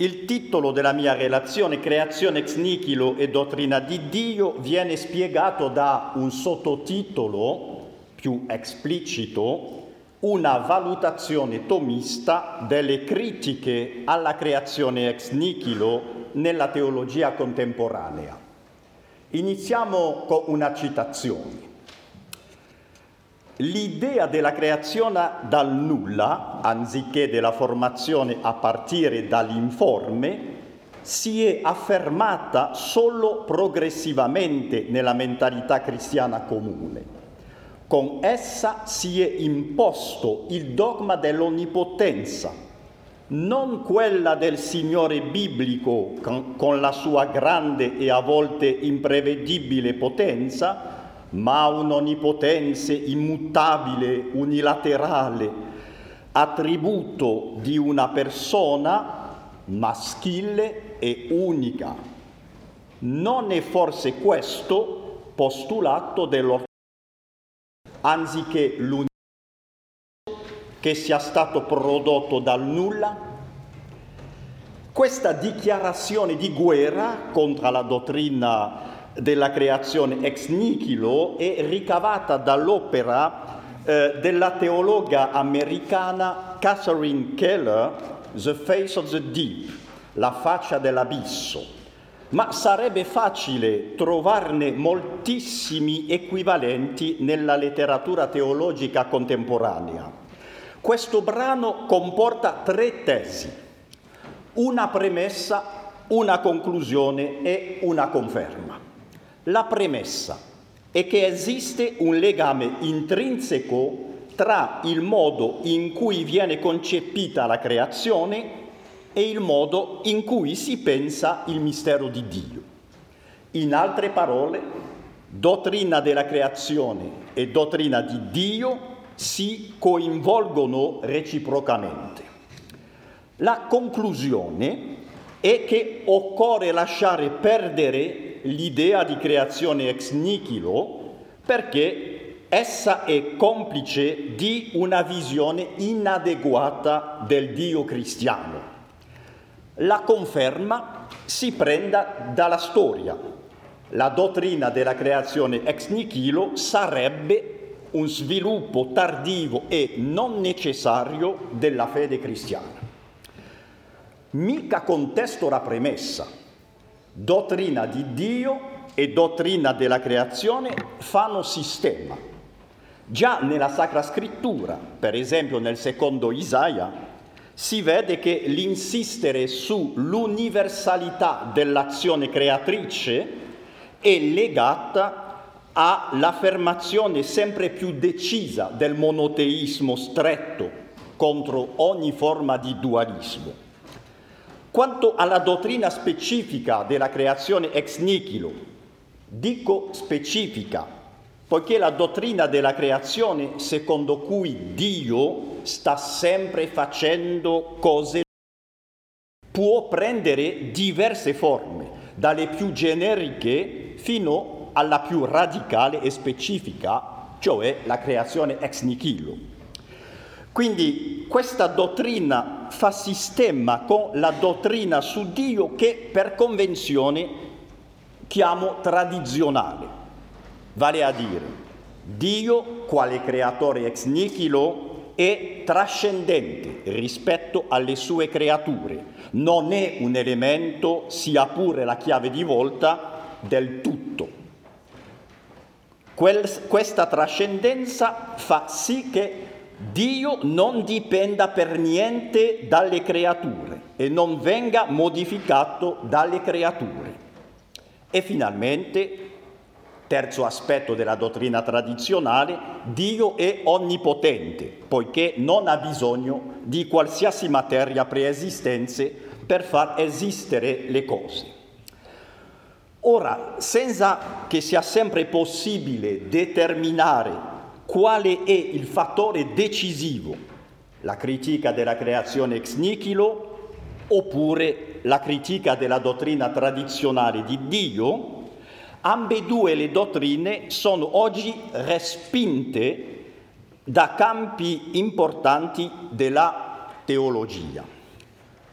Il titolo della mia relazione, Creazione ex nihilo e dottrina di Dio, viene spiegato da un sottotitolo più esplicito, una valutazione tomista delle critiche alla creazione ex nihilo nella teologia contemporanea. Iniziamo con una citazione. L'idea della creazione dal nulla, anziché della formazione a partire dall'informe, si è affermata solo progressivamente nella mentalità cristiana comune. Con essa si è imposto il dogma dell'onnipotenza, non quella del Signore biblico con, la sua grande e a volte imprevedibile potenza, ma un'onnipotenza immutabile, unilaterale, attributo di una persona maschile e unica. Non è forse questo postulato dello anziché l'universo che sia stato prodotto dal nulla? Questa dichiarazione di guerra contro la dottrina della creazione ex nihilo è ricavata dall'opera eh, della teologa americana Catherine Keller, The Face of the Deep, la faccia dell'abisso. Ma sarebbe facile trovarne moltissimi equivalenti nella letteratura teologica contemporanea. Questo brano comporta tre tesi, una premessa, una conclusione e una conferma. La premessa è che esiste un legame intrinseco tra il modo in cui viene concepita la creazione e il modo in cui si pensa il mistero di Dio. In altre parole, dottrina della creazione e dottrina di Dio si coinvolgono reciprocamente. La conclusione è che occorre lasciare perdere l'idea di creazione ex nihilo perché essa è complice di una visione inadeguata del Dio cristiano. La conferma si prenda dalla storia. La dottrina della creazione ex nihilo sarebbe un sviluppo tardivo e non necessario della fede cristiana. Mica contesto la premessa dottrina di Dio e dottrina della creazione fanno sistema. Già nella Sacra Scrittura, per esempio nel secondo Isaia, si vede che l'insistere sull'universalità dell'azione creatrice è legata all'affermazione sempre più decisa del monoteismo stretto contro ogni forma di dualismo. Quanto alla dottrina specifica della creazione ex nihilo, dico specifica, poiché la dottrina della creazione secondo cui Dio sta sempre facendo cose può prendere diverse forme, dalle più generiche fino alla più radicale e specifica, cioè la creazione ex nihilo. Quindi questa dottrina fa sistema con la dottrina su Dio che per convenzione chiamo tradizionale, vale a dire Dio quale creatore ex nihilo è trascendente rispetto alle sue creature, non è un elemento, sia pure la chiave di volta, del tutto. Quel, questa trascendenza fa sì che Dio non dipenda per niente dalle creature e non venga modificato dalle creature. E finalmente, terzo aspetto della dottrina tradizionale, Dio è onnipotente, poiché non ha bisogno di qualsiasi materia preesistente per far esistere le cose. Ora, senza che sia sempre possibile determinare quale è il fattore decisivo, la critica della creazione ex nihilo oppure la critica della dottrina tradizionale di Dio, ambedue le dottrine sono oggi respinte da campi importanti della teologia.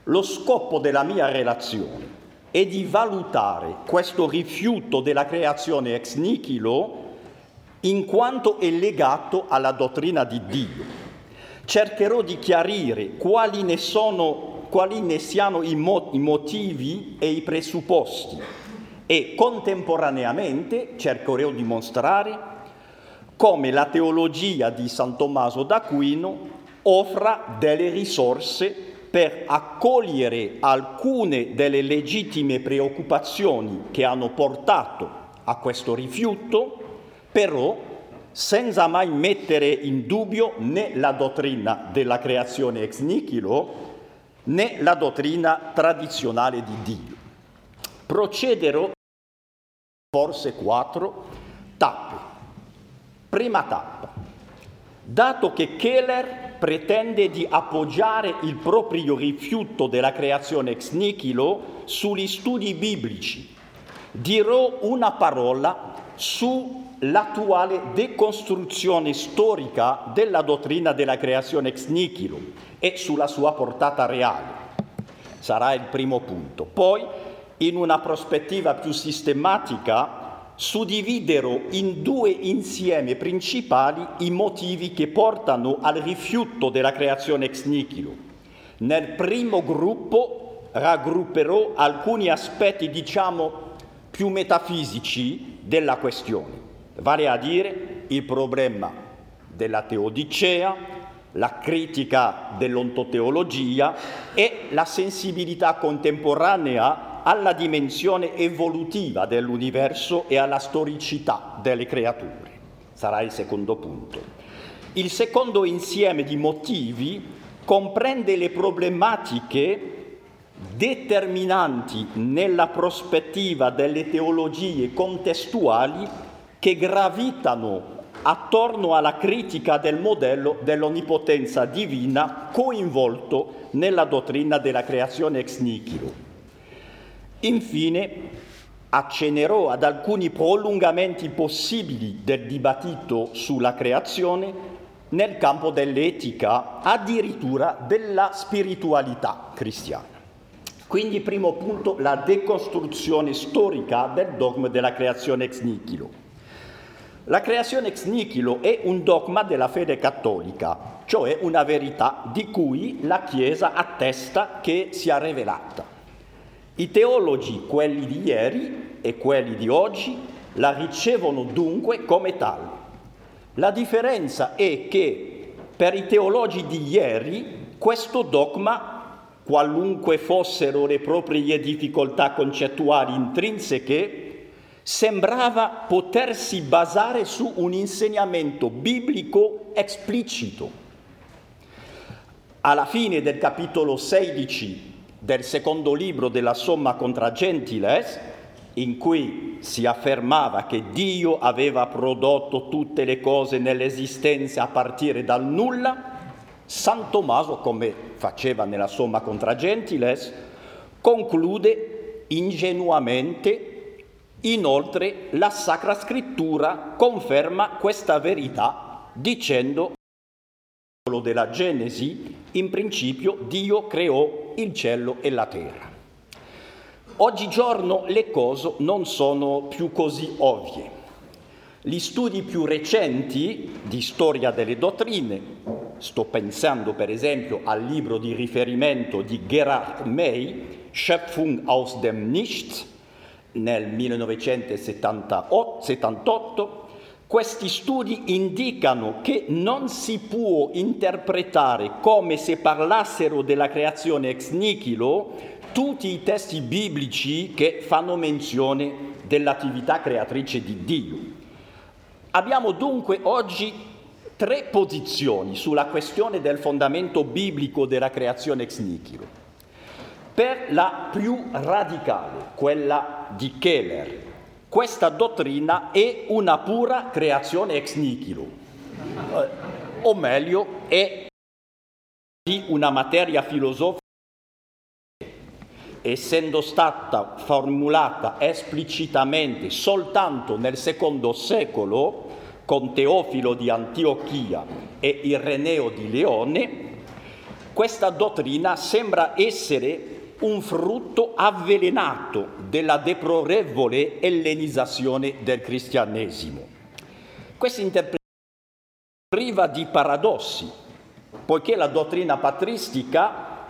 Lo scopo della mia relazione è di valutare questo rifiuto della creazione ex nihilo in quanto è legato alla dottrina di Dio. Cercherò di chiarire quali ne, sono, quali ne siano i, mo- i motivi e i presupposti e contemporaneamente cercherò di mostrare come la teologia di San Tommaso d'Aquino offra delle risorse per accogliere alcune delle legittime preoccupazioni che hanno portato a questo rifiuto, però senza mai mettere in dubbio né la dottrina della creazione ex nihilo né la dottrina tradizionale di Dio. Procederò forse quattro tappe. Prima tappa. Dato che Keller pretende di appoggiare il proprio rifiuto della creazione ex nihilo sugli studi biblici, dirò una parola sull'attuale decostruzione storica della dottrina della creazione ex nihilo e sulla sua portata reale. Sarà il primo punto. Poi in una prospettiva più sistematica, suddividero in due insiemi principali i motivi che portano al rifiuto della creazione ex nihilo. Nel primo gruppo raggrupperò alcuni aspetti, diciamo, più metafisici della questione, vale a dire il problema della teodicea, la critica dell'ontoteologia e la sensibilità contemporanea alla dimensione evolutiva dell'universo e alla storicità delle creature. Sarà il secondo punto. Il secondo insieme di motivi comprende le problematiche determinanti nella prospettiva delle teologie contestuali che gravitano attorno alla critica del modello dell'onnipotenza divina coinvolto nella dottrina della creazione ex nihilo. Infine, accennerò ad alcuni prolungamenti possibili del dibattito sulla creazione nel campo dell'etica, addirittura della spiritualità cristiana. Quindi, primo punto, la decostruzione storica del dogma della creazione ex nihilo. La creazione ex nihilo è un dogma della fede cattolica, cioè una verità di cui la Chiesa attesta che sia rivelata. I teologi, quelli di ieri e quelli di oggi, la ricevono dunque come tale. La differenza è che per i teologi di ieri questo dogma, qualunque fossero le proprie difficoltà concettuali intrinseche, sembrava potersi basare su un insegnamento biblico esplicito. Alla fine del capitolo 16 del secondo libro della Somma contra Gentiles, in cui si affermava che Dio aveva prodotto tutte le cose nell'esistenza a partire dal nulla, San Tommaso, come faceva nella Somma contra Gentiles, conclude ingenuamente Inoltre la Sacra Scrittura conferma questa verità dicendo della Genesi, in principio Dio creò il cielo e la terra. Oggigiorno le cose non sono più così ovvie. Gli studi più recenti di storia delle dottrine, sto pensando per esempio al libro di riferimento di Gerhard May, Schöpfung aus dem Nichts, nel 1978, questi studi indicano che non si può interpretare come se parlassero della creazione ex nihilo tutti i testi biblici che fanno menzione dell'attività creatrice di Dio. Abbiamo dunque oggi tre posizioni sulla questione del fondamento biblico della creazione ex nihilo. Per la più radicale, quella di Keller, questa dottrina è una pura creazione ex nihilo, eh, o meglio, è di una materia filosofica essendo stata formulata esplicitamente soltanto nel secondo secolo con Teofilo di Antiochia e Ireneo di Leone, questa dottrina sembra essere un frutto avvelenato della deplorevole ellenizzazione del cristianesimo. Questa interpretazione è priva di paradossi, poiché la dottrina patristica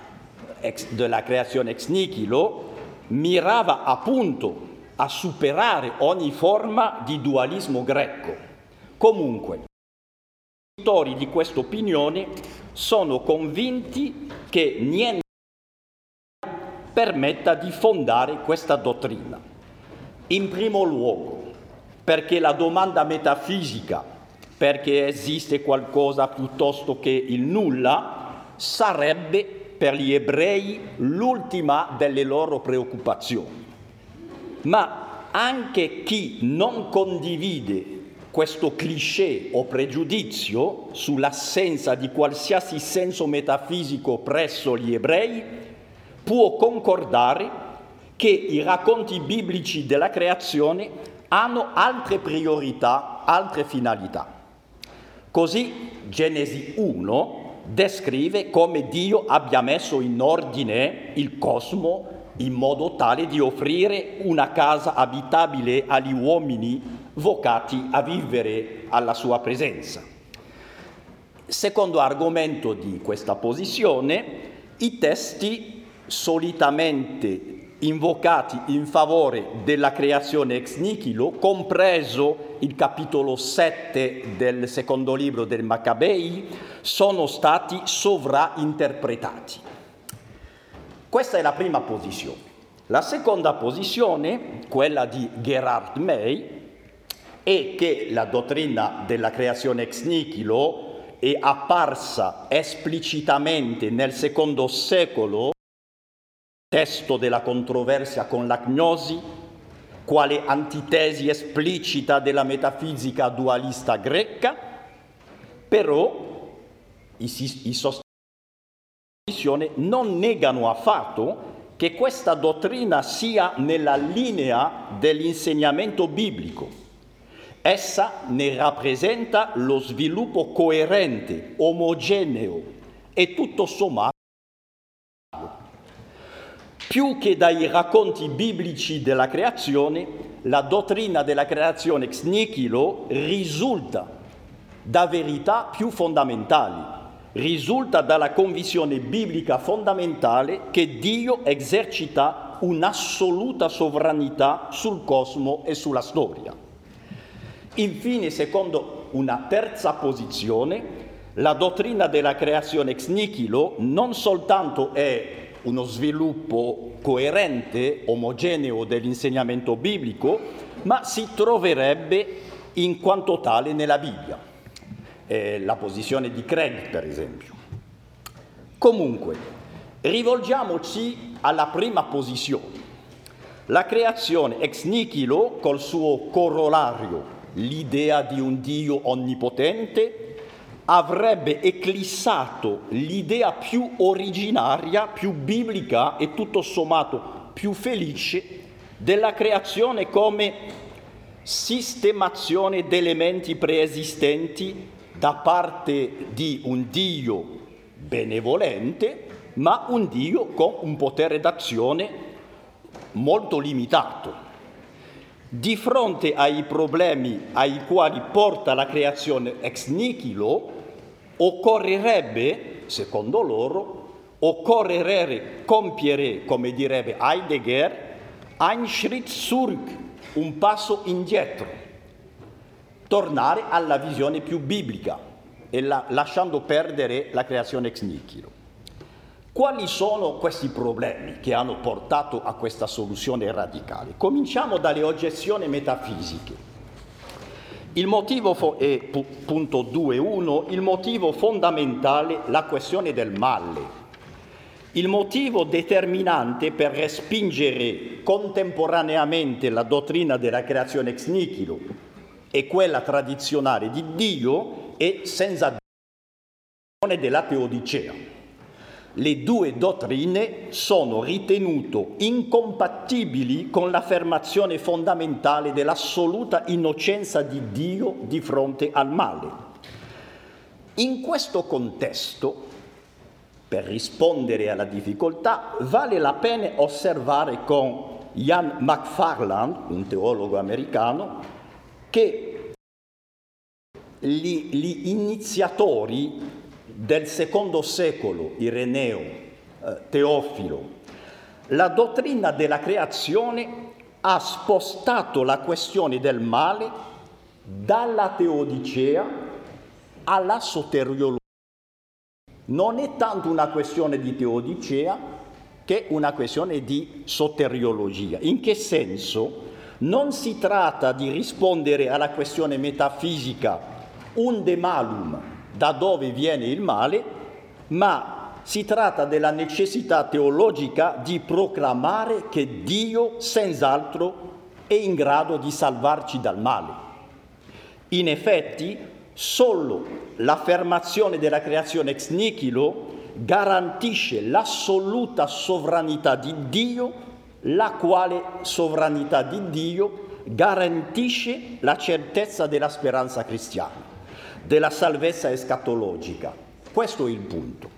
della creazione ex nihilo mirava appunto a superare ogni forma di dualismo greco. Comunque, i autori di questa opinione sono convinti che niente permetta di fondare questa dottrina. In primo luogo, perché la domanda metafisica, perché esiste qualcosa piuttosto che il nulla, sarebbe per gli ebrei l'ultima delle loro preoccupazioni. Ma anche chi non condivide questo cliché o pregiudizio sull'assenza di qualsiasi senso metafisico presso gli ebrei può concordare che i racconti biblici della creazione hanno altre priorità, altre finalità. Così Genesi 1 descrive come Dio abbia messo in ordine il cosmo in modo tale di offrire una casa abitabile agli uomini vocati a vivere alla sua presenza. Secondo argomento di questa posizione, i testi solitamente invocati in favore della creazione ex nihilo, compreso il capitolo 7 del secondo libro del Maccabei, sono stati sovrainterpretati. Questa è la prima posizione. La seconda posizione, quella di Gerhard May, è che la dottrina della creazione ex nihilo è apparsa esplicitamente nel secondo secolo testo della controversia con l'agnosi, quale antitesi esplicita della metafisica dualista greca, però i, i sostenitori non negano affatto che questa dottrina sia nella linea dell'insegnamento biblico. Essa ne rappresenta lo sviluppo coerente, omogeneo e tutto sommato più che dai racconti biblici della creazione, la dottrina della creazione ex nihilo risulta da verità più fondamentali, risulta dalla convinzione biblica fondamentale che Dio esercita un'assoluta sovranità sul cosmo e sulla storia. Infine, secondo una terza posizione, la dottrina della creazione ex nihilo non soltanto è uno sviluppo coerente, omogeneo dell'insegnamento biblico, ma si troverebbe in quanto tale nella Bibbia. Eh, la posizione di Craig, per esempio. Comunque, rivolgiamoci alla prima posizione. La creazione ex nihilo col suo corollario, l'idea di un Dio onnipotente, avrebbe eclissato l'idea più originaria, più biblica e tutto sommato più felice della creazione come sistemazione di elementi preesistenti da parte di un Dio benevolente, ma un Dio con un potere d'azione molto limitato. Di fronte ai problemi ai quali porta la creazione ex nihilo, occorrerebbe, secondo loro, occorrerebbe compiere, come direbbe Heidegger, ein Schritt zurück, un passo indietro, tornare alla visione più biblica e la, lasciando perdere la creazione ex nihilo. Quali sono questi problemi che hanno portato a questa soluzione radicale? Cominciamo dalle oggezioni metafisiche. Il motivo fo- è punto 2.1, il motivo fondamentale, la questione del male. Il motivo determinante per respingere contemporaneamente la dottrina della creazione ex nihilo e quella tradizionale di Dio è senza della teodicea le due dottrine sono ritenute incompatibili con l'affermazione fondamentale dell'assoluta innocenza di Dio di fronte al male. In questo contesto Per rispondere alla difficoltà vale la pena osservare con Ian McFarland, un teologo americano, che gli, gli iniziatori del secondo secolo, Ireneo, eh, Teofilo, la dottrina della creazione ha spostato la questione del male dalla teodicea alla soteriologia. Non è tanto una questione di teodicea che una questione di soteriologia. In che senso? Non si tratta di rispondere alla questione metafisica un de malum, da dove viene il male, ma si tratta della necessità teologica di proclamare che Dio senz'altro è in grado di salvarci dal male. In effetti, solo l'affermazione della creazione ex nihilo garantisce l'assoluta sovranità di Dio, la quale sovranità di Dio garantisce la certezza della speranza cristiana, della salvezza escatologica. Questo è il punto.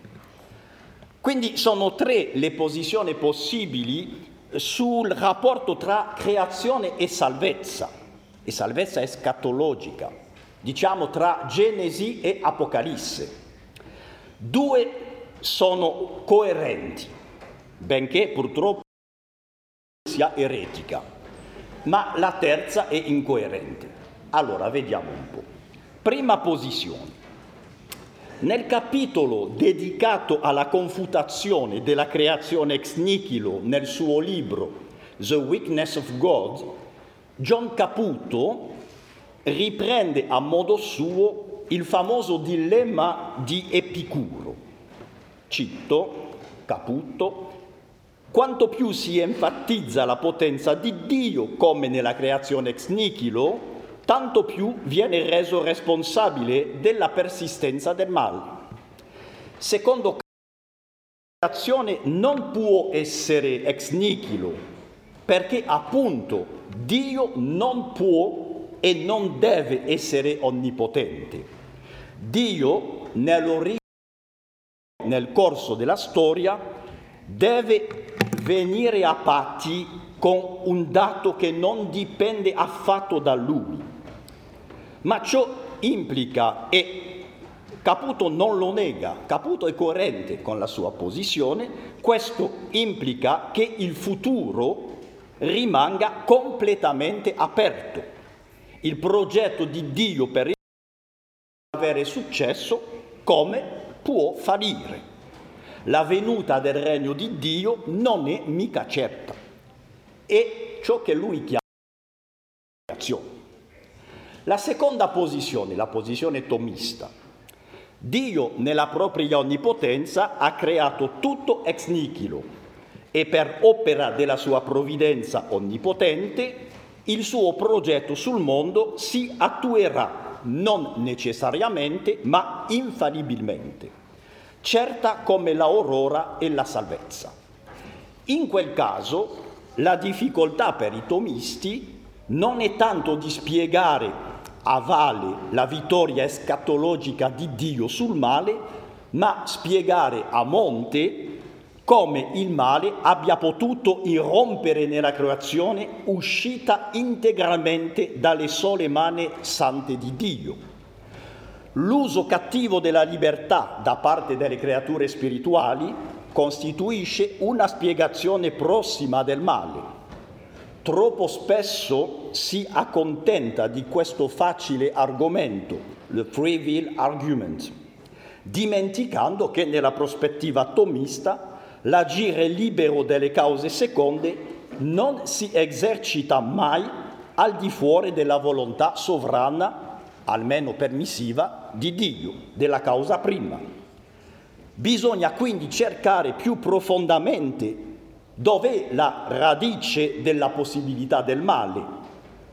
Quindi sono tre le posizioni possibili sul rapporto tra creazione e salvezza, e salvezza escatologica, diciamo tra Genesi e Apocalisse. Due sono coerenti, benché purtroppo sia eretica, ma la terza è incoerente. Allora, vediamo un po'. Prima posizione. Nel capitolo dedicato alla confutazione della creazione ex nihilo nel suo libro The Weakness of God, John Caputo riprende a modo suo il famoso dilemma di Epicuro. Cito Caputo, quanto più si enfatizza la potenza di Dio come nella creazione ex nihilo, tanto più viene reso responsabile della persistenza del male. Secondo la creazione non può essere ex nihilo, perché appunto Dio non può e non deve essere onnipotente. Dio nell'origine, nel corso della storia, deve venire a patti con un dato che non dipende affatto da lui. Ma ciò implica, e Caputo non lo nega, Caputo è coerente con la sua posizione, questo implica che il futuro rimanga completamente aperto. Il progetto di Dio per avere successo come può fallire. La venuta del regno di Dio non è mica certa. È ciò che lui chiama. La seconda posizione, la posizione tomista. Dio nella propria onnipotenza ha creato tutto ex nihilo e per opera della sua provvidenza onnipotente il suo progetto sul mondo si attuerà non necessariamente ma infallibilmente, certa come l'aurora e la salvezza. In quel caso la difficoltà per i tomisti non è tanto di spiegare avale la vittoria escatologica di Dio sul male, ma spiegare a monte come il male abbia potuto irrompere nella creazione uscita integralmente dalle sole mani sante di Dio. L'uso cattivo della libertà da parte delle creature spirituali costituisce una spiegazione prossima del male troppo spesso si accontenta di questo facile argomento, il free will argument, dimenticando che nella prospettiva atomista l'agire libero delle cause seconde non si esercita mai al di fuori della volontà sovrana, almeno permissiva, di Dio, della causa prima. Bisogna quindi cercare più profondamente Dov'è la radice della possibilità del male?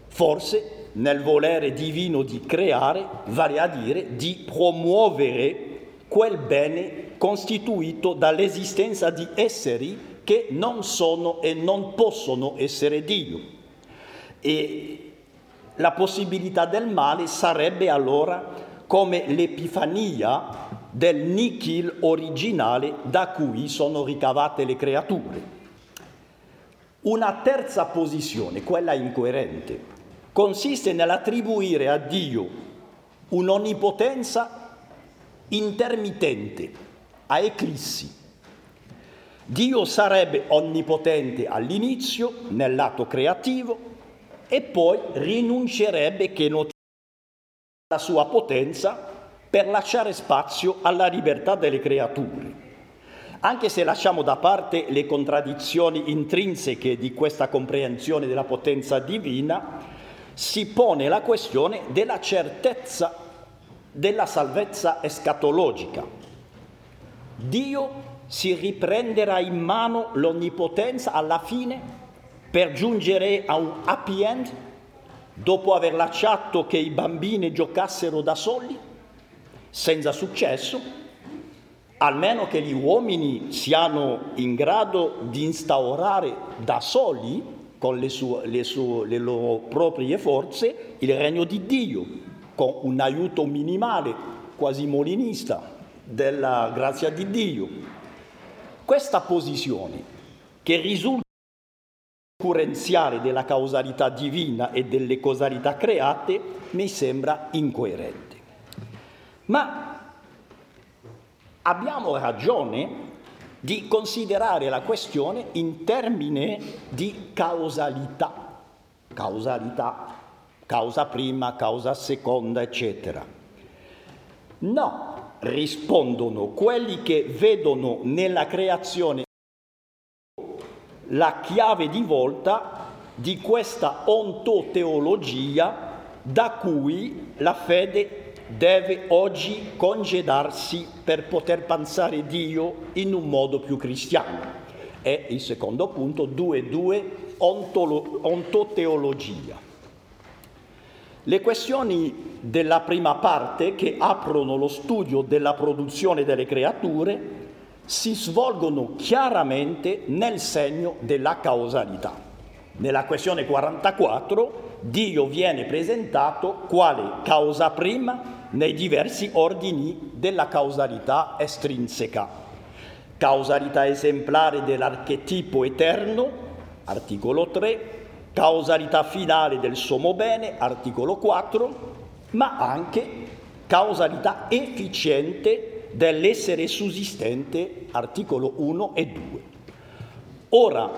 Forse nel volere divino di creare, vale a dire di promuovere quel bene costituito dall'esistenza di esseri che non sono e non possono essere Dio. E la possibilità del male sarebbe allora come l'epifania del nichil originale da cui sono ricavate le creature. Una terza posizione, quella incoerente, consiste nell'attribuire a Dio un'onnipotenza intermittente, a eclissi. Dio sarebbe onnipotente all'inizio, nel lato creativo, e poi rinuncerebbe che non la sua potenza per lasciare spazio alla libertà delle creature. Anche se lasciamo da parte le contraddizioni intrinseche di questa comprensione della potenza divina, si pone la questione della certezza della salvezza escatologica. Dio si riprenderà in mano l'onnipotenza alla fine per giungere a un happy end dopo aver lasciato che i bambini giocassero da soli, senza successo? Almeno che gli uomini siano in grado di instaurare da soli, con le, sue, le, sue, le loro proprie forze, il regno di Dio, con un aiuto minimale, quasi molinista, della grazia di Dio. Questa posizione, che risulta della causalità divina e delle causalità create, mi sembra incoerente. Ma abbiamo ragione di considerare la questione in termini di causalità, causalità, causa prima, causa seconda, eccetera. No, rispondono quelli che vedono nella creazione la chiave di volta di questa ontoteologia da cui la fede deve oggi congedarsi per poter pensare Dio in un modo più cristiano. È il secondo punto, 2.2, ontolo, ontoteologia. Le questioni della prima parte che aprono lo studio della produzione delle creature si svolgono chiaramente nel segno della causalità. Nella questione 44 Dio viene presentato quale causa prima nei diversi ordini della causalità estrinseca. Causalità esemplare dell'archetipo eterno, articolo 3, causalità finale del sommo bene, articolo 4, ma anche causalità efficiente dell'essere sussistente, articolo 1 e 2. Ora,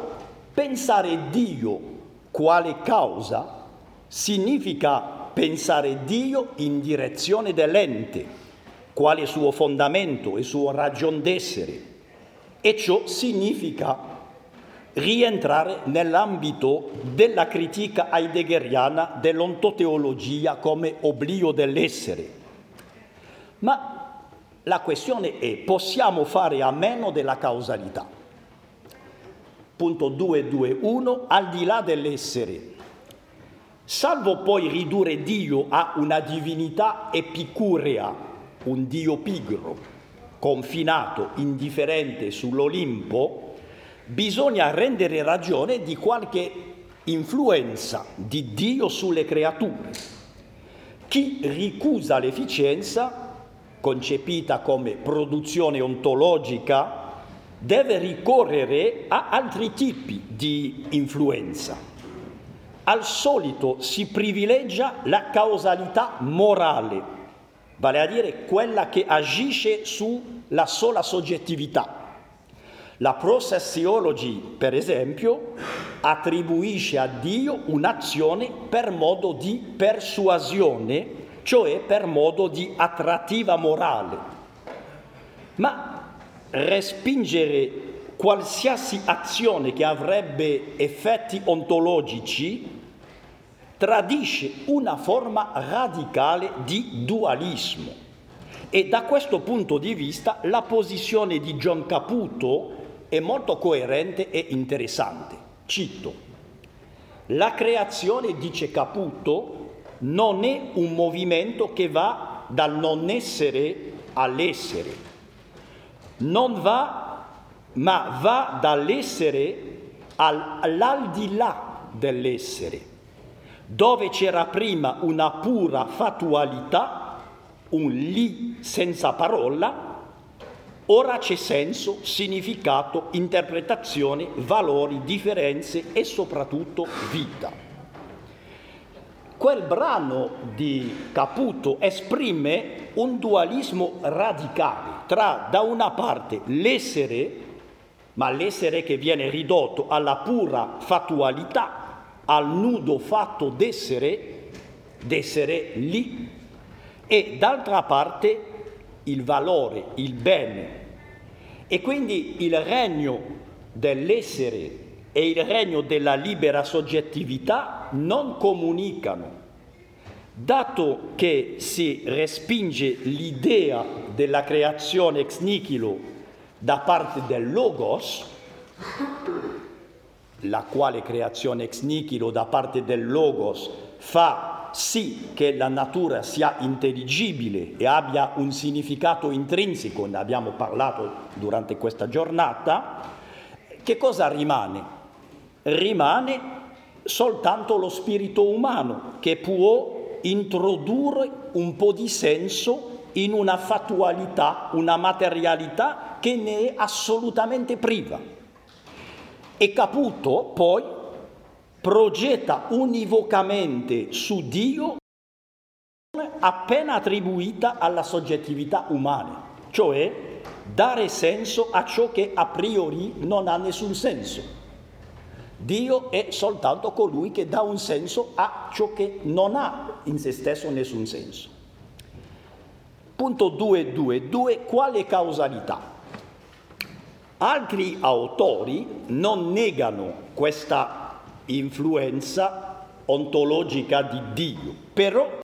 pensare Dio quale causa significa pensare Dio in direzione dell'ente, quale suo fondamento e suo ragion d'essere. E ciò significa rientrare nell'ambito della critica heideggeriana dell'ontoteologia come oblio dell'essere. Ma la questione è, possiamo fare a meno della causalità? Punto 221, al di là dell'essere, salvo poi ridurre Dio a una divinità epicurea, un Dio pigro, confinato, indifferente sull'Olimpo, bisogna rendere ragione di qualche influenza di Dio sulle creature. Chi ricusa l'efficienza, concepita come produzione ontologica, deve ricorrere a altri tipi di influenza al solito si privilegia la causalità morale, vale a dire quella che agisce sulla sola soggettività. La process theology, per esempio, attribuisce a Dio un'azione per modo di persuasione, cioè per modo di attrattiva morale. Ma respingere qualsiasi azione che avrebbe effetti ontologici tradisce una forma radicale di dualismo. E da questo punto di vista la posizione di John Caputo è molto coerente e interessante. Cito, la creazione, dice Caputo, non è un movimento che va dal non essere all'essere, non va, ma va dall'essere all'aldilà dell'essere dove c'era prima una pura fattualità, un lì senza parola, Ora c'è senso, significato, interpretazione, valori, differenze e soprattutto vita. Quel brano di Caputo esprime un dualismo radicale tra da una parte l'essere, ma l'essere che viene ridotto alla pura fattualità, al nudo fatto d'essere, d'essere lì, e d'altra parte il valore, il bene. E quindi il regno dell'essere e il regno della libera soggettività non comunicano. Dato che si respinge l'idea della creazione ex nihilo da parte del logos, la quale creazione ex nihilo da parte del logos fa sì che la natura sia intelligibile e abbia un significato intrinseco, ne abbiamo parlato durante questa giornata, che cosa rimane? Rimane soltanto lo spirito umano che può introdurre un po' di senso in una fattualità, una materialità che ne è assolutamente priva. E Caputo poi progetta univocamente su Dio appena attribuita alla soggettività umana, cioè dare senso a ciò che a priori non ha nessun senso. Dio è soltanto colui che dà un senso a ciò che non ha in se stesso nessun senso. Punto 222. Quale causalità? Altri autori non negano questa influenza ontologica di Dio, però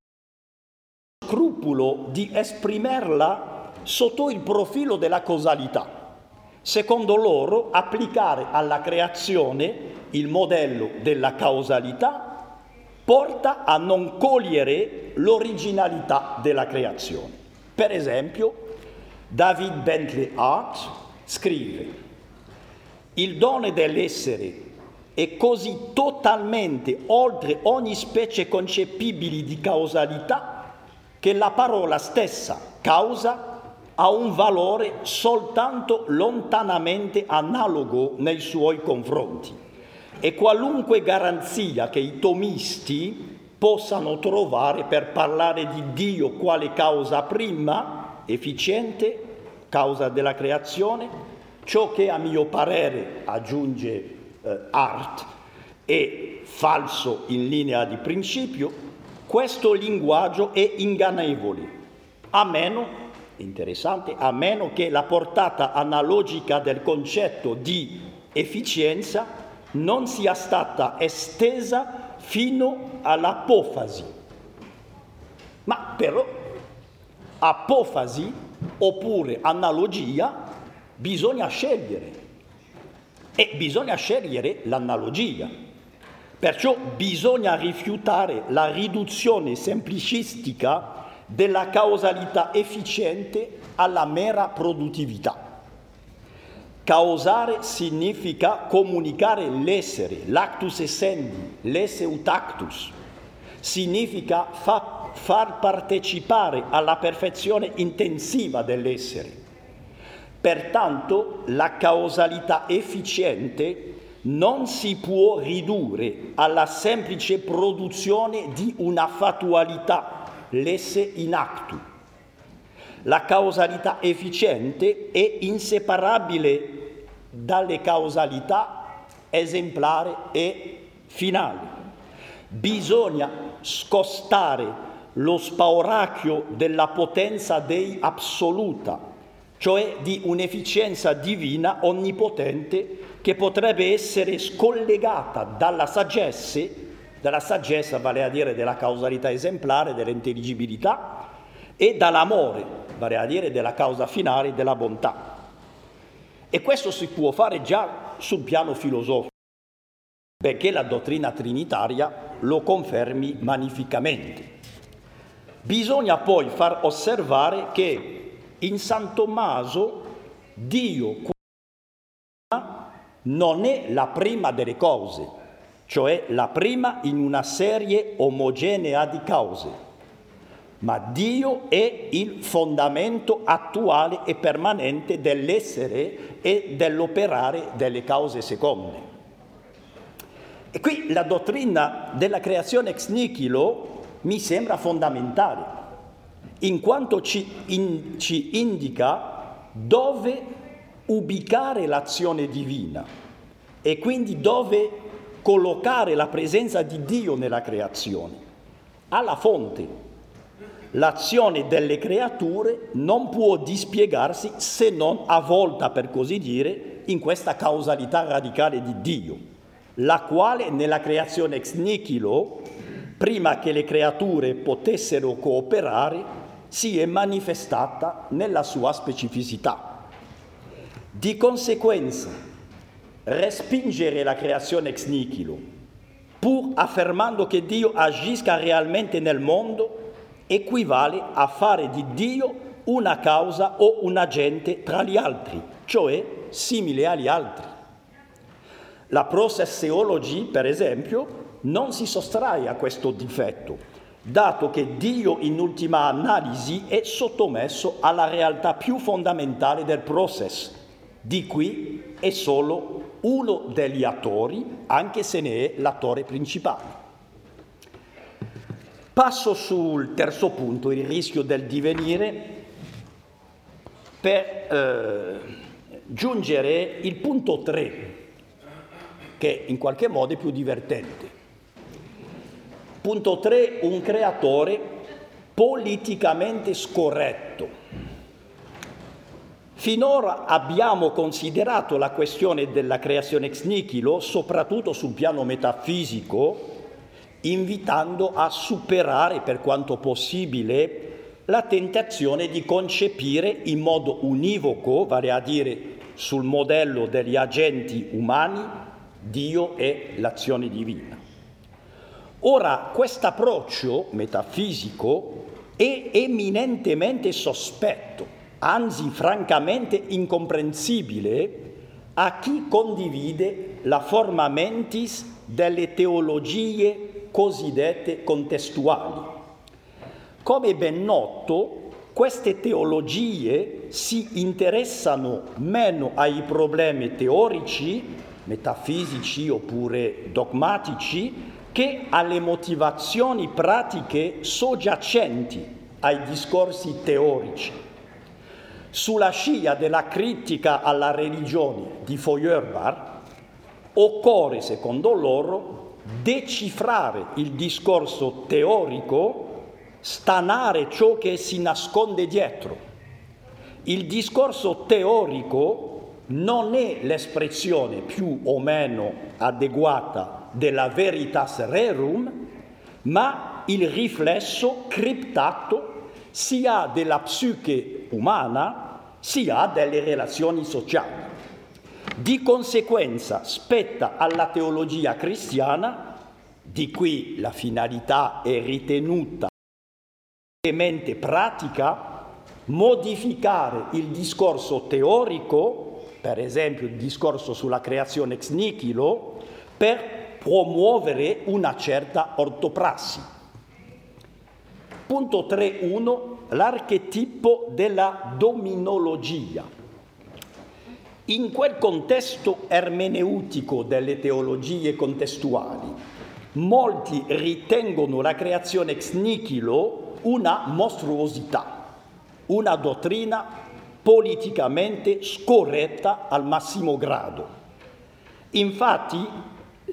scrupolo di esprimerla sotto il profilo della causalità. Secondo loro, applicare alla creazione il modello della causalità porta a non cogliere l'originalità della creazione. Per esempio, David Bentley Hart scrive, il dono dell'essere è così totalmente oltre ogni specie concepibile di causalità che la parola stessa, causa, ha un valore soltanto lontanamente analogo nei suoi confronti. E qualunque garanzia che i tomisti possano trovare per parlare di Dio quale causa prima, efficiente, causa della creazione, ciò che a mio parere aggiunge eh, art è falso in linea di principio, questo linguaggio è ingannevole, a meno, interessante, a meno che la portata analogica del concetto di efficienza non sia stata estesa fino all'apofasi. Ma però apofasi oppure analogia bisogna scegliere e bisogna scegliere l'analogia. Perciò bisogna rifiutare la riduzione semplicistica della causalità efficiente alla mera produttività. Causare significa comunicare l'essere, l'actus essendi, l'esse ut. Significa fa, far partecipare alla perfezione intensiva dell'essere Pertanto la causalità efficiente non si può ridurre alla semplice produzione di una fattualità, l'esse in actu. La causalità efficiente è inseparabile dalle causalità esemplare e finale. Bisogna scostare lo spauracchio della potenza dei assoluta cioè di un'efficienza divina onnipotente che potrebbe essere scollegata dalla saggezza, dalla saggezza vale a dire della causalità esemplare, dell'intelligibilità, e dall'amore, vale a dire della causa finale della bontà. E questo si può fare già sul piano filosofico, perché la dottrina trinitaria lo confermi magnificamente. Bisogna poi far osservare che in San Tommaso Dio non è la prima delle cose, cioè la prima in una serie omogenea di cause, ma Dio è il fondamento attuale e permanente dell'essere e dell'operare delle cause seconde. E qui la dottrina della creazione ex nihilo mi sembra fondamentale, in quanto ci, in, ci indica dove ubicare l'azione divina e quindi dove collocare la presenza di Dio nella creazione, alla fonte. L'azione delle creature non può dispiegarsi se non avvolta, per così dire, in questa causalità radicale di Dio la quale nella creazione ex nihilo, prima che le creature potessero cooperare, si è manifestata nella sua specificità. Di conseguenza, respingere la creazione ex nihilo, pur affermando che Dio agisca realmente nel mondo, equivale a fare di Dio una causa o un agente tra gli altri, cioè simile agli altri. La process theology, per esempio, non si sottrae a questo difetto, dato che Dio in ultima analisi è sottomesso alla realtà più fondamentale del process. Di qui è solo uno degli attori, anche se ne è l'attore principale. Passo sul terzo punto, il rischio del divenire, per eh, giungere il punto 3 che in qualche modo è più divertente. Punto 3, un creatore politicamente scorretto. Finora abbiamo considerato la questione della creazione ex nihilo soprattutto sul piano metafisico, invitando a superare per quanto possibile la tentazione di concepire in modo univoco, vale a dire sul modello degli agenti umani, Dio è l'azione divina. Ora, questo approccio metafisico è eminentemente sospetto, anzi francamente incomprensibile a chi condivide la forma mentis delle teologie cosiddette contestuali. Come ben noto, queste teologie si interessano meno ai problemi teorici metafisici oppure dogmatici che alle motivazioni pratiche soggiacenti ai discorsi teorici. Sulla scia della critica alla religione di Feuerbach occorre, secondo loro, decifrare il discorso teorico, stanare ciò che si nasconde dietro. Il discorso teorico non è l'espressione più o meno adeguata della veritas rerum, ma il riflesso criptato sia della psiche umana sia delle relazioni sociali. Di conseguenza spetta alla teologia cristiana, di cui la finalità è ritenuta pratica, modificare il discorso teorico per esempio il discorso sulla creazione ex nihilo, per promuovere una certa ortoprassi. Punto 3.1. L'archetipo della dominologia. In quel contesto ermeneutico delle teologie contestuali, molti ritengono la creazione ex nihilo una mostruosità, una dottrina politicamente scorretta al massimo grado. Infatti,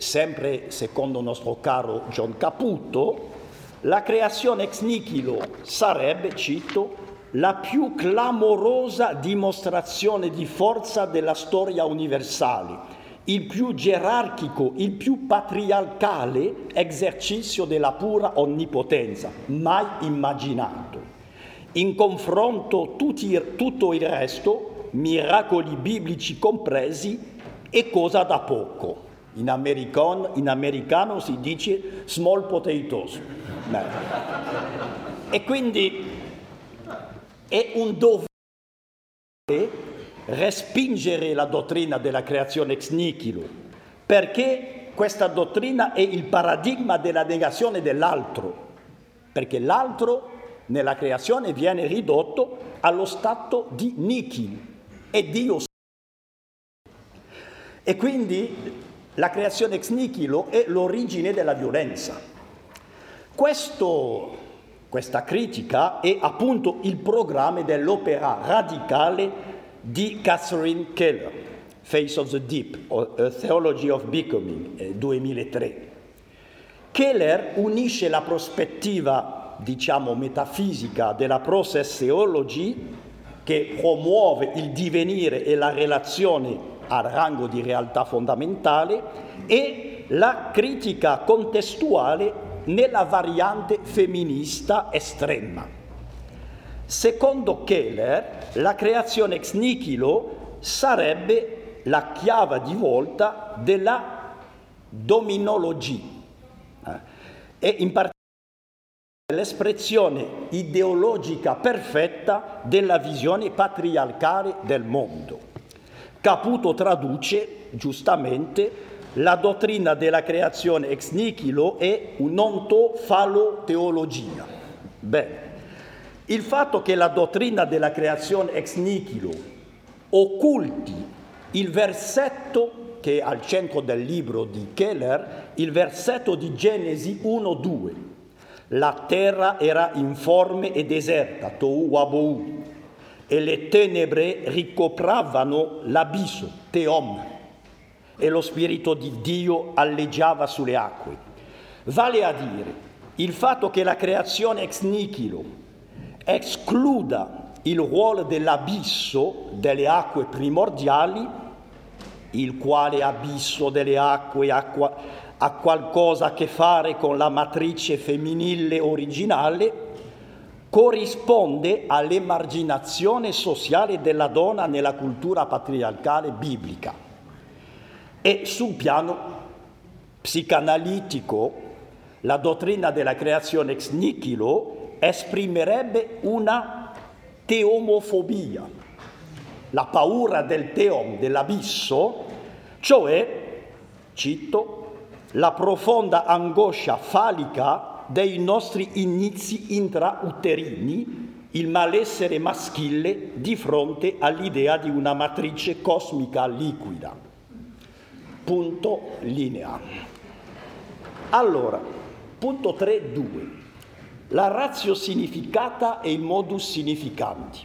sempre secondo il nostro caro John Caputo, la creazione ex nihilo sarebbe, cito, la più clamorosa dimostrazione di forza della storia universale, il più gerarchico, il più patriarcale esercizio della pura onnipotenza mai immaginato. In confronto tutti, tutto il resto, miracoli biblici compresi, è cosa da poco. In, american, in americano si dice small potatoes. Beh. E quindi è un dovere respingere la dottrina della creazione ex nihilo, perché questa dottrina è il paradigma della negazione dell'altro, perché l'altro nella creazione viene ridotto allo stato di nihil e Dio e quindi la creazione ex nihilo è l'origine della violenza. Questo, questa critica è appunto il programma dell'opera radicale di Catherine Keller, Face of the Deep, A Theology of Becoming, 2003. Eh, Keller unisce la prospettiva, diciamo, metafisica della process theology, che promuove il divenire e la relazione al rango di realtà fondamentale, e la critica contestuale nella variante femminista estrema. Secondo Keller, la creazione ex nihilo sarebbe la chiave di volta della dominologia eh, e in particolare l'espressione ideologica perfetta della visione patriarcale del mondo. Caputo traduce giustamente la dottrina della creazione ex nihilo è un'ontofalo-teologia. Bene. Il fatto che la dottrina della creazione ex nihilo occulti il versetto che è al centro del libro di Keller, il versetto di Genesi 1-2. La terra era informe e deserta, Tohu Wabou, e le tenebre ricopravano l'abisso, Teom, e lo Spirito di Dio alleggiava sulle acque. Vale a dire, il fatto che la creazione ex nihilo escluda il ruolo dell'abisso delle acque primordiali, il quale abisso delle acque ha, ha qualcosa a che fare con la matrice femminile originale, corrisponde all'emarginazione sociale della donna nella cultura patriarcale biblica. E sul piano psicanalitico, la dottrina della creazione ex nihilo esprimerebbe una teomofobia, la paura del teom, dell'abisso, cioè, cito, la profonda angoscia falica dei nostri inizi intrauterini, il malessere maschile di fronte all'idea di una matrice cosmica liquida. Punto linea. Allora, punto 3.2 la razio significata e il modus significandi.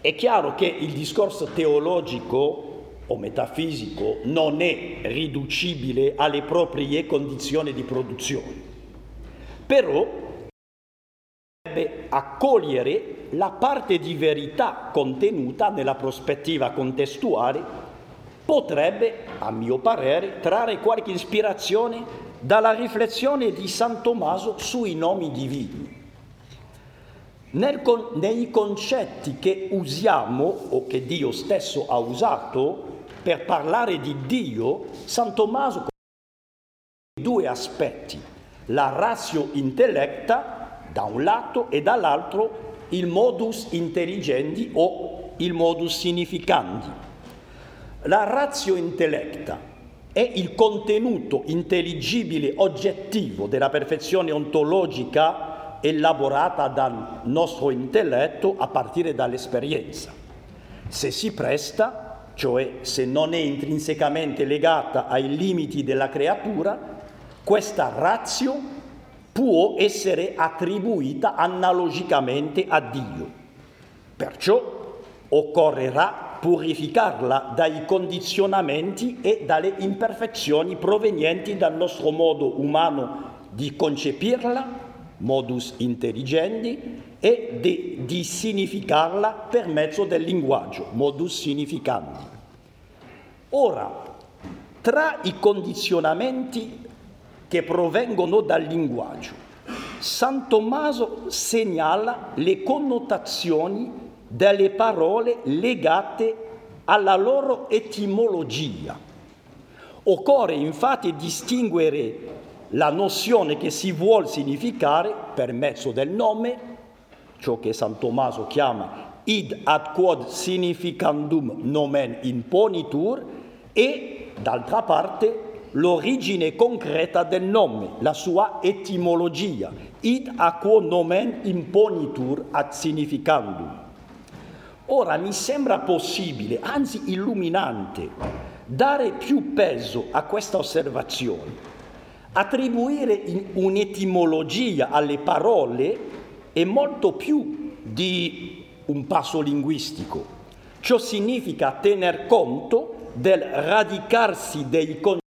È chiaro che il discorso teologico o metafisico non è riducibile alle proprie condizioni di produzione, però deve accogliere la parte di verità contenuta nella prospettiva contestuale, potrebbe, a mio parere, trarre qualche ispirazione dalla riflessione di San Tommaso sui nomi divini. Nel, nei concetti che usiamo o che Dio stesso ha usato per parlare di Dio, San Tommaso due aspetti, la ratio intellecta da un lato e dall'altro il modus intelligendi o il modus significandi. La ratio intellecta è il contenuto intelligibile oggettivo della perfezione ontologica elaborata dal nostro intelletto a partire dall'esperienza. Se si presta, cioè se non è intrinsecamente legata ai limiti della creatura, questa razio può essere attribuita analogicamente a Dio. Perciò occorrerà purificarla dai condizionamenti e dalle imperfezioni provenienti dal nostro modo umano di concepirla, modus intelligendi, e di, di significarla per mezzo del linguaggio, modus significandi. Ora, tra i condizionamenti che provengono dal linguaggio, San Tommaso segnala le connotazioni delle parole legate alla loro etimologia. Occorre infatti distinguere la nozione che si vuole significare per mezzo del nome, ciò che San Tommaso chiama id ad quod significandum nomen imponitur, e d'altra parte l'origine concreta del nome, la sua etimologia, id a quo nomen imponitur ad significandum. Ora mi sembra possibile, anzi illuminante, dare più peso a questa osservazione, attribuire un'etimologia alle parole è molto più di un passo linguistico. Ciò significa tener conto del radicarsi dei concetti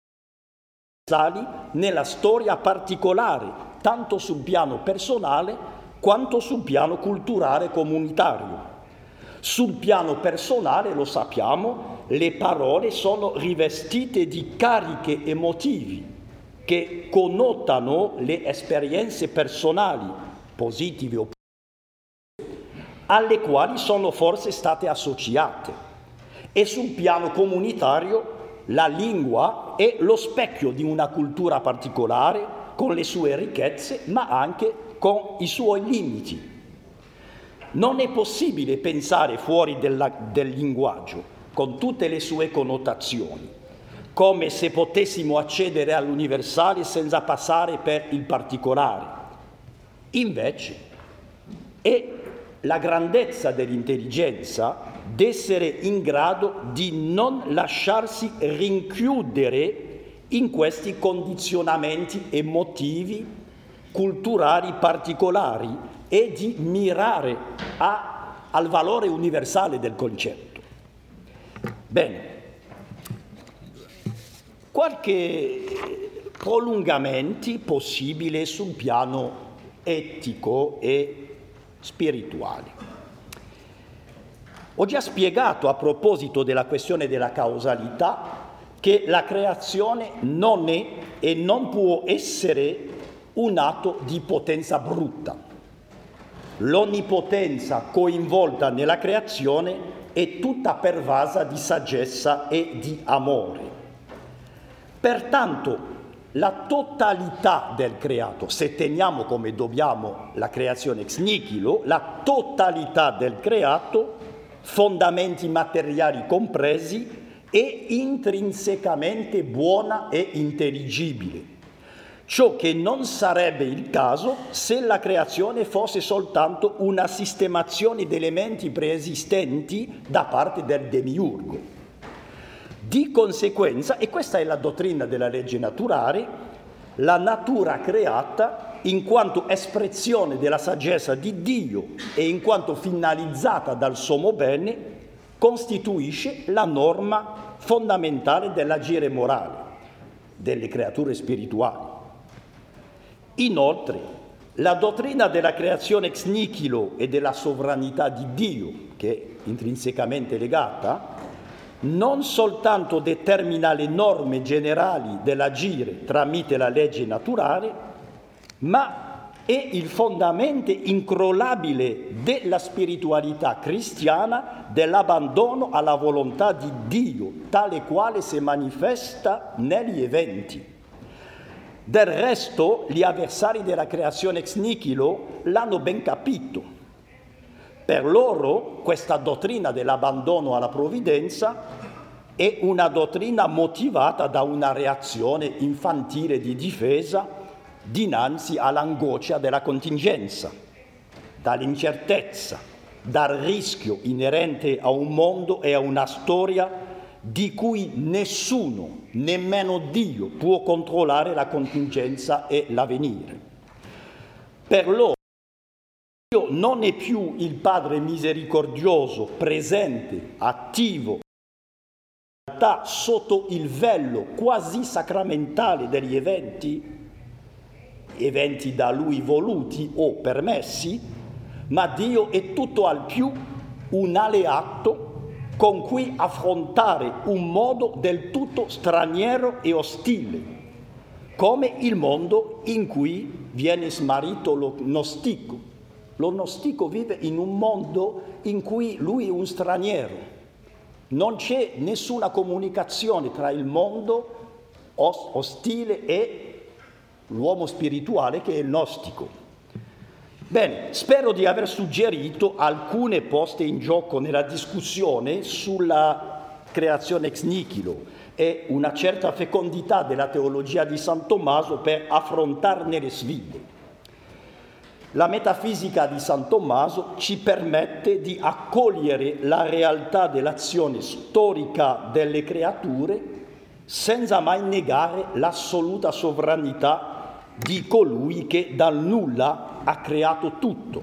nella storia particolare, tanto sul piano personale quanto sul piano culturale comunitario. Sul piano personale, lo sappiamo, le parole sono rivestite di cariche emotivi che connotano le esperienze personali, positive o alle quali sono forse state associate. E sul piano comunitario la lingua è lo specchio di una cultura particolare, con le sue ricchezze, ma anche con i suoi limiti. Non è possibile pensare fuori della, del linguaggio, con tutte le sue connotazioni, come se potessimo accedere all'universale senza passare per il particolare. Invece è la grandezza dell'intelligenza d'essere in grado di non lasciarsi rinchiudere in questi condizionamenti emotivi, culturali particolari e di mirare a, al valore universale del concetto. Bene, qualche prolungamenti possibile sul piano etico e spirituale. Ho già spiegato a proposito della questione della causalità che la creazione non è e non può essere un atto di potenza brutta l'onnipotenza coinvolta nella creazione è tutta pervasa di saggezza e di amore. Pertanto la totalità del creato, se teniamo come dobbiamo la creazione ex nihilo, la totalità del creato, fondamenti materiali compresi, è intrinsecamente buona e intelligibile ciò che non sarebbe il caso se la creazione fosse soltanto una sistemazione di elementi preesistenti da parte del demiurgo. Di conseguenza, e questa è la dottrina della legge naturale, la natura creata, in quanto espressione della saggezza di Dio e in quanto finalizzata dal sommo bene, costituisce la norma fondamentale dell'agire morale delle creature spirituali. Inoltre, la dottrina della creazione ex nihilo e della sovranità di Dio, che è intrinsecamente legata, non soltanto determina le norme generali dell'agire tramite la legge naturale, ma è il fondamento incrollabile della spiritualità cristiana, dell'abbandono alla volontà di Dio, tale quale si manifesta negli eventi. Del resto gli avversari della creazione ex nihilo l'hanno ben capito. Per loro questa dottrina dell'abbandono alla provvidenza è una dottrina motivata da una reazione infantile di difesa dinanzi all'angoscia della contingenza, dall'incertezza, dal rischio inerente a un mondo e a una storia di cui nessuno, nemmeno Dio, può controllare la contingenza e l'avvenire. Per loro Dio non è più il Padre misericordioso, presente, attivo, sotto il velo quasi sacramentale degli eventi, eventi da lui voluti o permessi, ma Dio è tutto al più un alleato con cui affrontare un modo del tutto straniero e ostile, come il mondo in cui viene smarrito lo gnostico. Lo gnostico vive in un mondo in cui lui è un straniero. Non c'è nessuna comunicazione tra il mondo ostile e l'uomo spirituale che è il gnostico. Bene, spero di aver suggerito alcune poste in gioco nella discussione sulla creazione ex nihilo e una certa fecondità della teologia di San Tommaso per affrontarne le sfide. La metafisica di San Tommaso ci permette di accogliere la realtà dell'azione storica delle creature senza mai negare l'assoluta sovranità di colui che dal nulla ha creato tutto.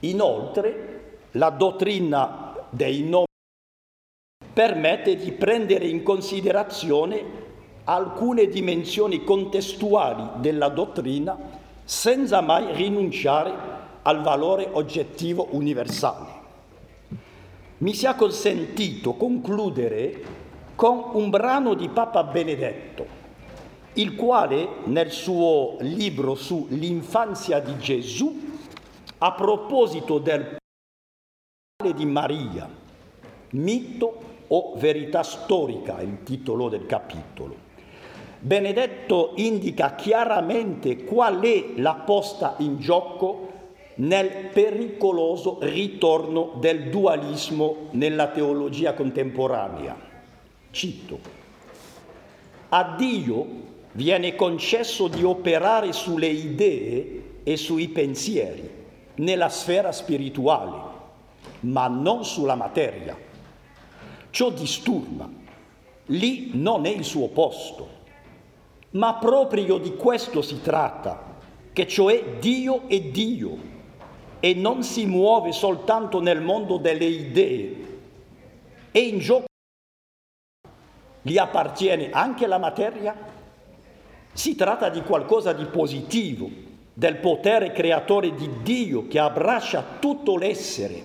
Inoltre, la dottrina dei nomi permette di prendere in considerazione alcune dimensioni contestuali della dottrina senza mai rinunciare al valore oggettivo universale. Mi sia consentito concludere con un brano di Papa Benedetto, il quale nel suo libro sull'infanzia di Gesù, a proposito del di Maria, mito o verità storica, il titolo del capitolo. Benedetto indica chiaramente qual è la posta in gioco nel pericoloso ritorno del dualismo nella teologia contemporanea. Cito, a Dio viene concesso di operare sulle idee e sui pensieri, nella sfera spirituale, ma non sulla materia Ciò disturba. Lì non è il suo posto. Ma proprio di questo si tratta, che cioè Dio è Dio e non si muove soltanto nel mondo delle idee. E in gioco gli appartiene anche la materia? Si tratta di qualcosa di positivo, del potere creatore di Dio che abbraccia tutto l'essere.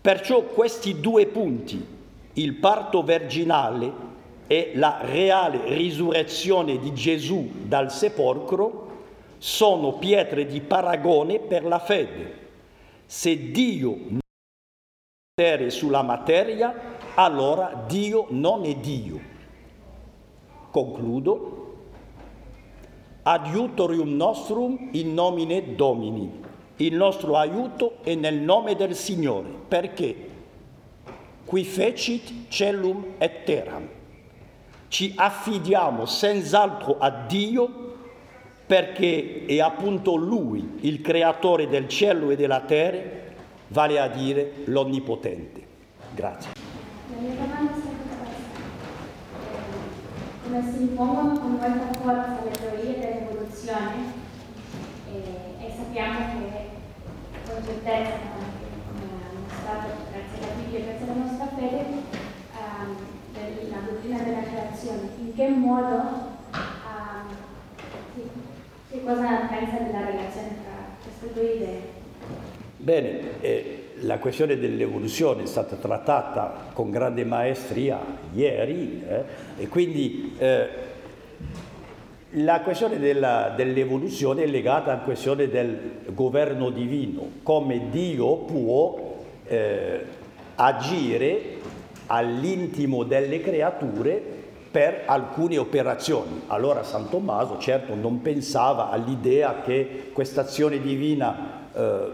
Perciò questi due punti, il parto virginale e la reale risurrezione di Gesù dal sepolcro sono pietre di paragone per la fede. Se Dio non ha potere sulla materia, allora Dio non è Dio. Concludo. Adiutorium nostrum in nomine Domini. Il nostro aiuto è nel nome del Signore. Perché? qui fecit celum et terram. Ci affidiamo senz'altro a Dio perché è appunto Lui il creatore del cielo e della terra, vale a dire l'Onnipotente. Grazie. La mia domanda è stata come si impongono con molta forza le teorie dell'evoluzione e, e sappiamo che con certezza, come hanno mostrato grazie alla Bibbia e grazie alla nostra fede, um, della dottrina della creazione. In che modo, um, sì, che cosa pensa della relazione tra queste due idee? Bene, eh, la questione dell'evoluzione è stata trattata con grande maestria ieri eh, e quindi eh, la questione della, dell'evoluzione è legata alla questione del governo divino, come Dio può eh, agire all'intimo delle creature per alcune operazioni. Allora San Tommaso certo non pensava all'idea che questa azione divina eh,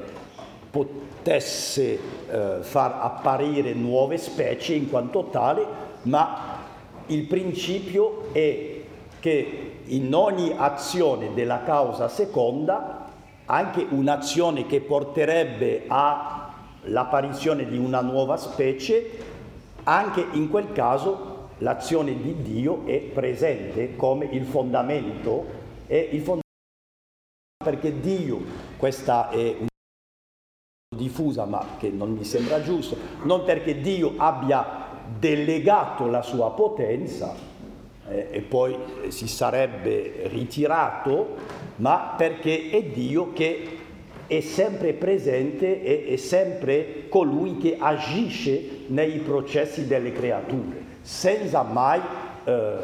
potesse eh, far apparire nuove specie in quanto tale, ma il principio è che in ogni azione della causa seconda, anche un'azione che porterebbe a l'apparizione di una nuova specie, anche in quel caso l'azione di Dio è presente come il fondamento, è il fondamento perché Dio, questa è una diffusa ma che non mi sembra giusto, non perché Dio abbia delegato la sua potenza eh, e poi si sarebbe ritirato, ma perché è Dio che è sempre presente e è sempre colui che agisce nei processi delle creature, senza mai eh,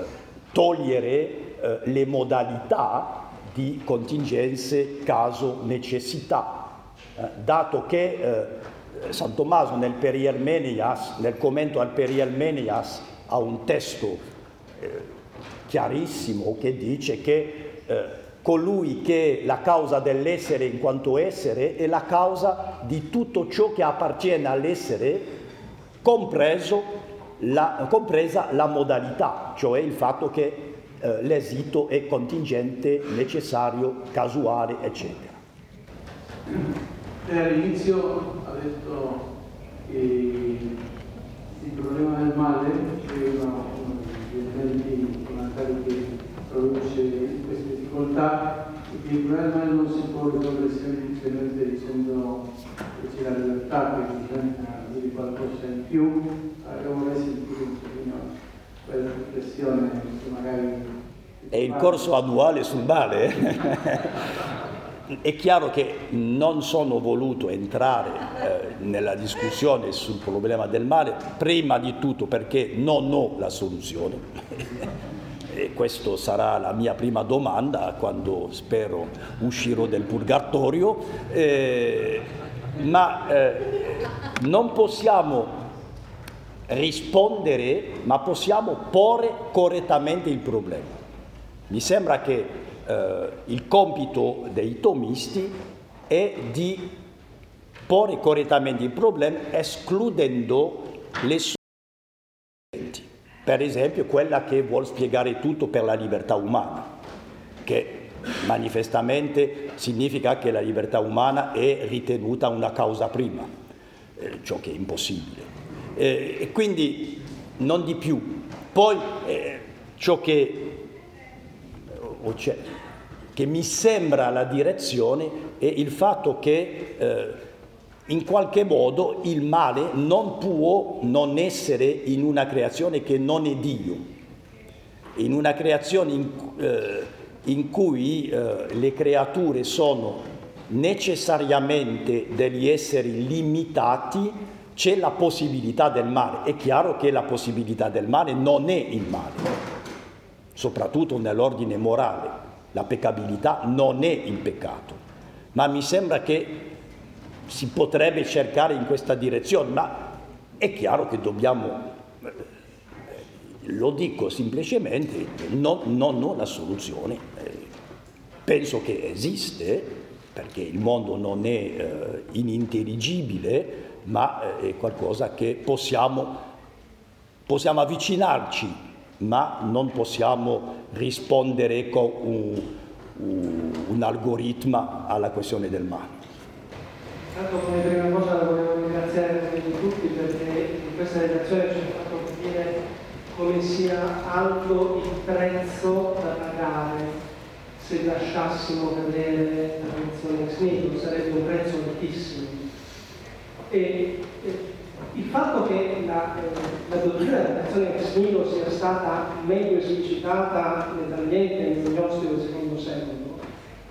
togliere eh, le modalità di contingenze, caso, necessità, eh, dato che eh, San Tommaso nel Perielmenias, nel commento al Perielmenias, ha un testo eh, chiarissimo che dice che eh, colui che è la causa dell'essere in quanto essere è la causa di tutto ciò che appartiene all'essere, la, compresa la modalità, cioè il fatto che eh, l'esito è contingente, necessario, casuale, eccetera. All'inizio ha detto che il problema del male è uno, degli elementi fondamentali che produce queste difficoltà e che il problema non si può risolvere semplicemente dicendo che c'è la libertà, che bisogna dire qualcosa in più. Allora, vorrei sentire un pochino quella riflessione che magari... È il corso annuale sul male. Eh? È chiaro che non sono voluto entrare eh, nella discussione sul problema del male, prima di tutto perché non ho la soluzione. E questa sarà la mia prima domanda quando spero uscirò del purgatorio. Eh, ma eh, non possiamo rispondere, ma possiamo porre correttamente il problema. Mi sembra che eh, il compito dei tomisti è di porre correttamente il problema escludendo le. Per esempio quella che vuole spiegare tutto per la libertà umana, che manifestamente significa che la libertà umana è ritenuta una causa prima, eh, ciò che è impossibile. Eh, e quindi non di più. Poi eh, ciò che che mi sembra la direzione è il fatto che eh, in qualche modo il male non può non essere in una creazione che non è Dio, in una creazione in, eh, in cui eh, le creature sono necessariamente degli esseri limitati, c'è la possibilità del male. È chiaro che la possibilità del male non è il male soprattutto nell'ordine morale. La peccabilità non è il peccato, ma mi sembra che si potrebbe cercare in questa direzione, ma è chiaro che dobbiamo, eh, lo dico semplicemente, non, non ho la soluzione. Eh, penso che esiste, perché il mondo non è eh, inintelligibile, ma è qualcosa che possiamo, possiamo avvicinarci ma non possiamo rispondere con un, un, un algoritmo alla questione del male. Tanto come prima cosa volevo ringraziare tutti perché in questa relazione ci ha fatto capire come sia alto il prezzo da pagare se lasciassimo cadere la pensione ex sarebbe un prezzo altissimo. E, e il fatto che la, eh, la dottrina della creazione ex nihilo sia stata meglio esercitata nell'ambiente nell'Ostico del secondo secolo,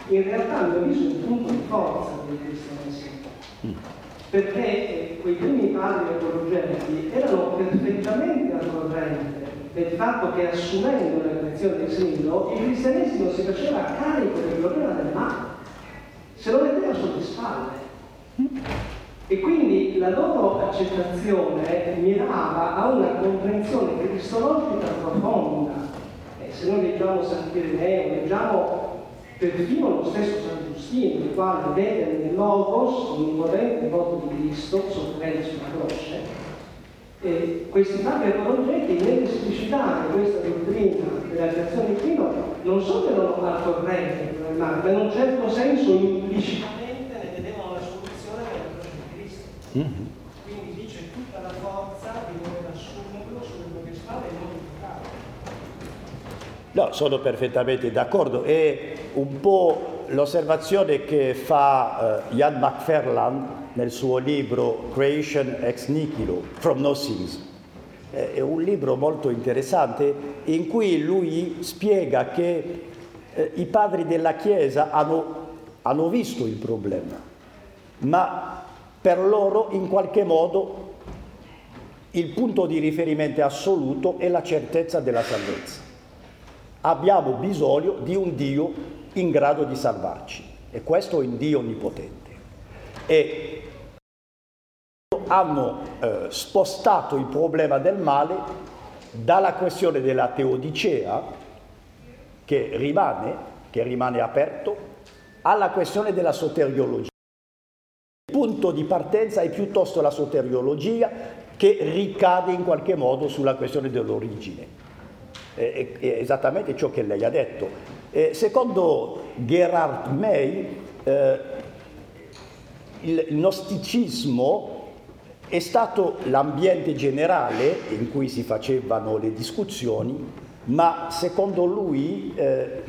in realtà a mio avviso è un punto di forza del cristianesimo. Mm. Perché quei primi padri apologeti erano perfettamente al corrente del fatto che assumendo la creazione ex nihilo il cristianesimo si faceva carico del problema del male, se lo metteva sulle spalle. E quindi la loro accettazione mirava a una comprensione cristologica profonda. Eh, se noi leggiamo San Pireneo, leggiamo perfino lo stesso San Giustino, il quale vede nel Logos un imponente voto di Cristo soffrendo sulla croce, e questi padri apologeti nell'esplicitare questa dottrina della creazione di Dio non solo erano al corrente ma in un certo senso implicitamente Mm-hmm. Quindi dice tutta la forza di voler assumerlo sulle proprie spalle e non toccarlo. No, sono perfettamente d'accordo. È un po' l'osservazione che fa uh, Ian McFarland nel suo libro Creation ex nihilo, From No Things. È un libro molto interessante in cui lui spiega che eh, i padri della Chiesa hanno, hanno visto il problema, ma per loro in qualche modo il punto di riferimento assoluto è la certezza della salvezza. Abbiamo bisogno di un Dio in grado di salvarci e questo è un Dio onnipotente. E hanno eh, spostato il problema del male dalla questione della teodicea, che rimane, che rimane aperto, alla questione della soteriologia punto di partenza è piuttosto la soteriologia che ricade in qualche modo sulla questione dell'origine. È, è esattamente ciò che lei ha detto. Eh, secondo Gerhard May, eh, il, gnosticismo è stato l'ambiente generale in cui si facevano le discussioni, ma secondo lui eh,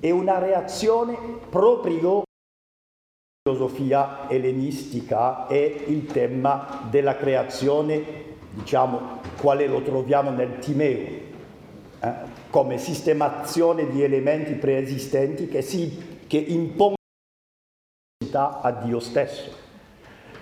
è una reazione proprio filosofia ellenistica è il tema della creazione, diciamo, quale lo troviamo nel Timeo, eh, come sistemazione di elementi preesistenti che, si, che impongono a Dio stesso.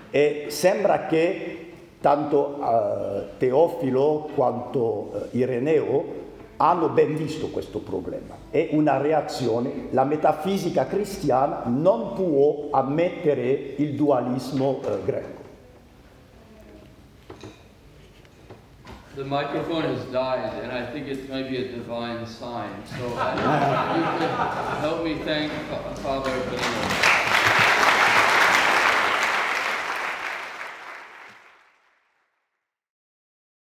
E sembra che tanto eh, Teofilo quanto eh, Ireneo hanno ben visto questo problema. È una reazione, la metafisica cristiana non può ammettere il dualismo eh, greco. The microphone has died, and I think it might be a divine sign. So I uh, if you could help me thank Father Benito.